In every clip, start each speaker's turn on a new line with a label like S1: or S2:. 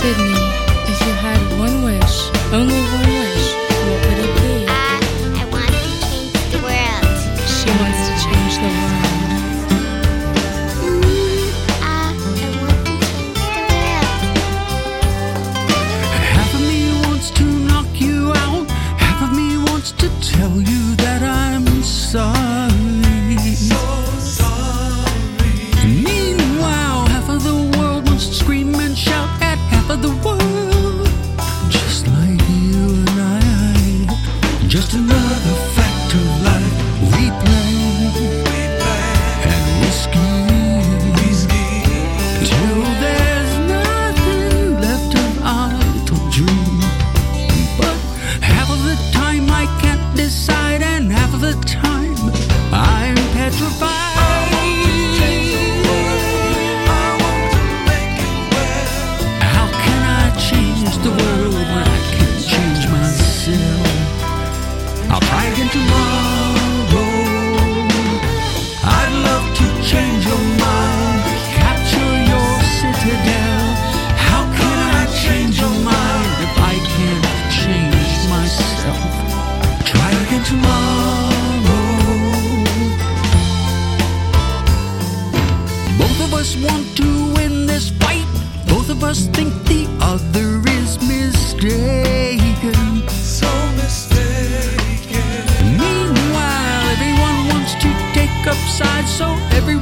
S1: Sydney, if you had one wish, only one wish, what would it be?
S2: I, I want to change the world.
S1: She wants to change the world.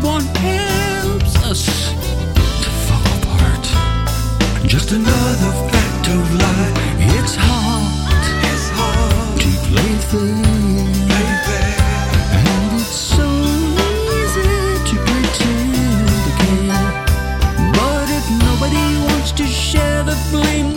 S2: one helps us to
S3: fall apart. Just another fact of life. It's hard, it's hard to play fair. Play fair. And it's so easy to pretend to
S4: care. But
S3: if nobody wants to share the blame.